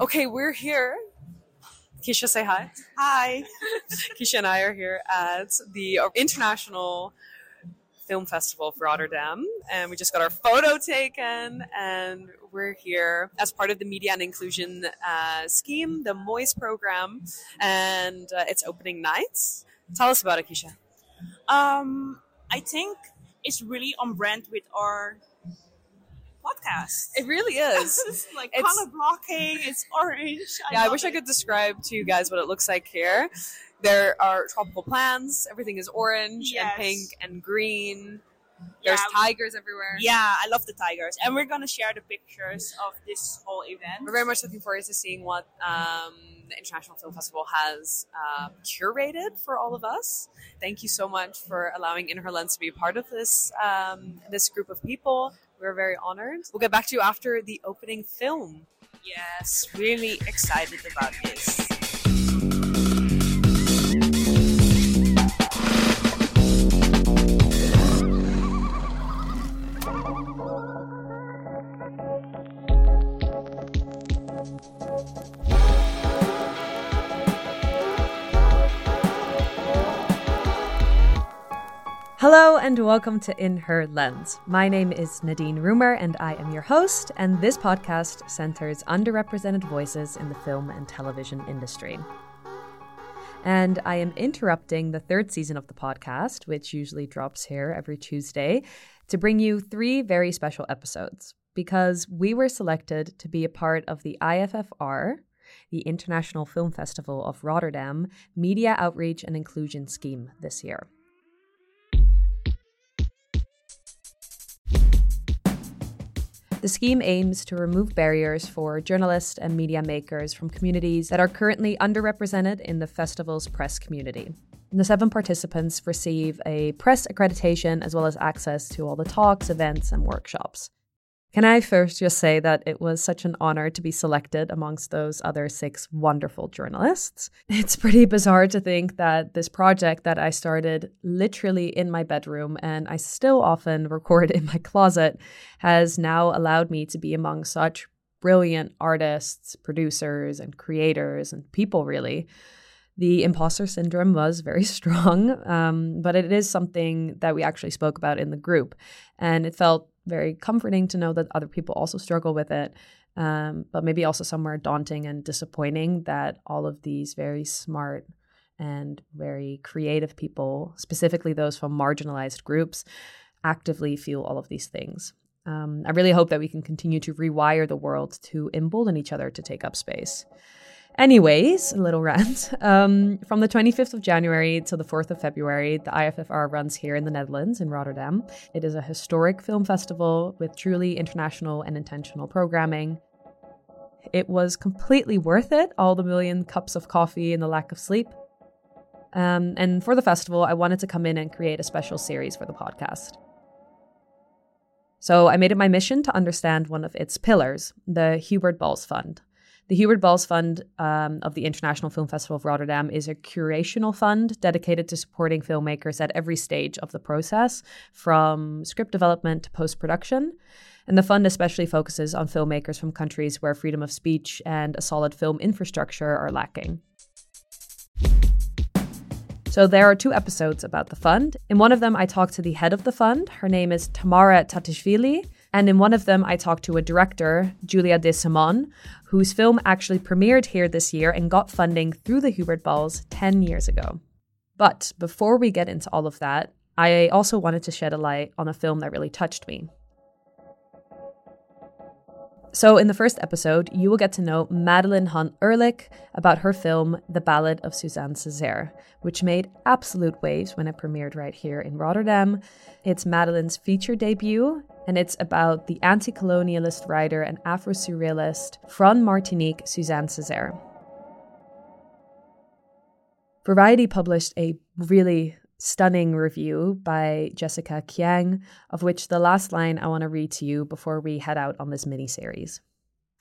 Okay, we're here. Kisha, say hi. Hi. Kisha and I are here at the International Film Festival of Rotterdam, and we just got our photo taken. And we're here as part of the Media and Inclusion uh, Scheme, the MOIS program, and uh, it's opening night. Tell us about it, Kisha. Um, I think it's really on brand with our podcast. It really is. it's like It's- color blocking. It's orange. yeah, I wish I could describe to you guys what it looks like here. There are tropical plants. Everything is orange Yes. and pink and green. There's Yeah. tigers everywhere. Yeah, I love the tigers, and we're gonna share the pictures of this whole event. We're very much looking forward to seeing what um, the International Film Festival has um, curated for all of us. Thank you so much for allowing In Her Lens to be a part of this um, this group of people. We're very honored. We'll get back to you after the opening film. Yes, really excited about this. Hello and welcome to In Her Lens. My name is Nadine Reumer and I am your host, and this podcast centers underrepresented voices in the film and television industry. And I am interrupting the third season of the podcast, which usually drops here every Tuesday, to bring you three very special episodes because we were selected to be a part of the IFFR, the International Film Festival of Rotterdam, Media Outreach and Inclusion Scheme this year. The scheme aims to remove barriers for journalists and media makers from communities that are currently underrepresented in the festival's press community. The seven participants receive a press accreditation as well as access to all the talks, events, and workshops. Can I first just say that it was such an honor to be selected amongst those other six wonderful journalists? It's pretty bizarre to think that this project that I started literally in my bedroom and I still often record in my closet has now allowed me to be among such brilliant artists, producers, and creators and people, really. The imposter syndrome was very strong, um, but it is something that we actually spoke about in the group. And it felt very comforting to know that other people also struggle with it, um, but maybe also somewhere daunting and disappointing that all of these very smart and very creative people, specifically those from marginalized groups, actively feel all of these things. Um, I really hope that we can continue to rewire the world to embolden each other to take up space. Anyways, a little rant. Um, from the 25th of January till the 4th of February, the IFFR runs here in the Netherlands, in Rotterdam. It is a historic film festival with truly international and intentional programming. It was completely worth it, all the million cups of coffee and the lack of sleep. Um, and for the festival, I wanted to come in and create a special series for the podcast. So I made it my mission to understand one of its pillars, the Hubert Bals Fund. The Hubert Bals Fund um, of the International Film Festival of Rotterdam is a curational fund dedicated to supporting filmmakers at every stage of the process, from script development to post production. And the fund especially focuses on filmmakers from countries where freedom of speech and a solid film infrastructure are lacking. So there are two episodes about the fund. In one of them, I talked to the head of the fund. Her name is Tamara Tatishvili. And in one of them, I talked to a director, Julia De Simone, whose film actually premiered here this year and got funding through the Hubert Bals 10 years ago. But before we get into all of that, I also wanted to shed a light on a film that really touched me. So, in the first episode, you will get to know Madeleine Hunt Ehrlich about her film The Ballad of Suzanne Césaire, which made absolute waves when it premiered right here in Rotterdam. It's Madeleine's feature debut, and it's about the anti colonialist writer and Afro surrealist from Martinique, Suzanne Césaire. Variety published a really stunning review by Jessica Kiang, of which the last line I want to read to you before we head out on this mini series.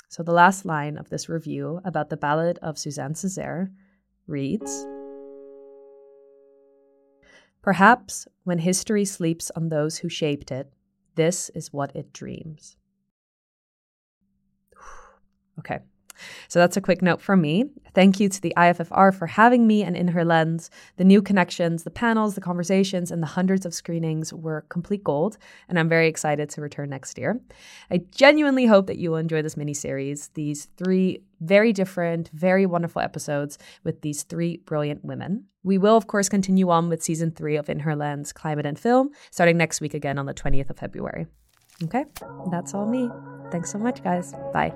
So, the last line of this review about the ballad of Suzanne Césaire reads Perhaps when history sleeps on those who shaped it, this is what it dreams. Okay. So that's a quick note from me. Thank you to the IFFR for having me and In Her Lens. The new connections, the panels, the conversations, and the hundreds of screenings were complete gold, and I'm very excited to return next year. I genuinely hope that you will enjoy this mini series, these three very different, very wonderful episodes with these three brilliant women. We will, of course, continue on with season three of In Her Lens Climate and Film, starting next week again on the 20th of February. Okay, that's all me. Thanks so much, guys. Bye.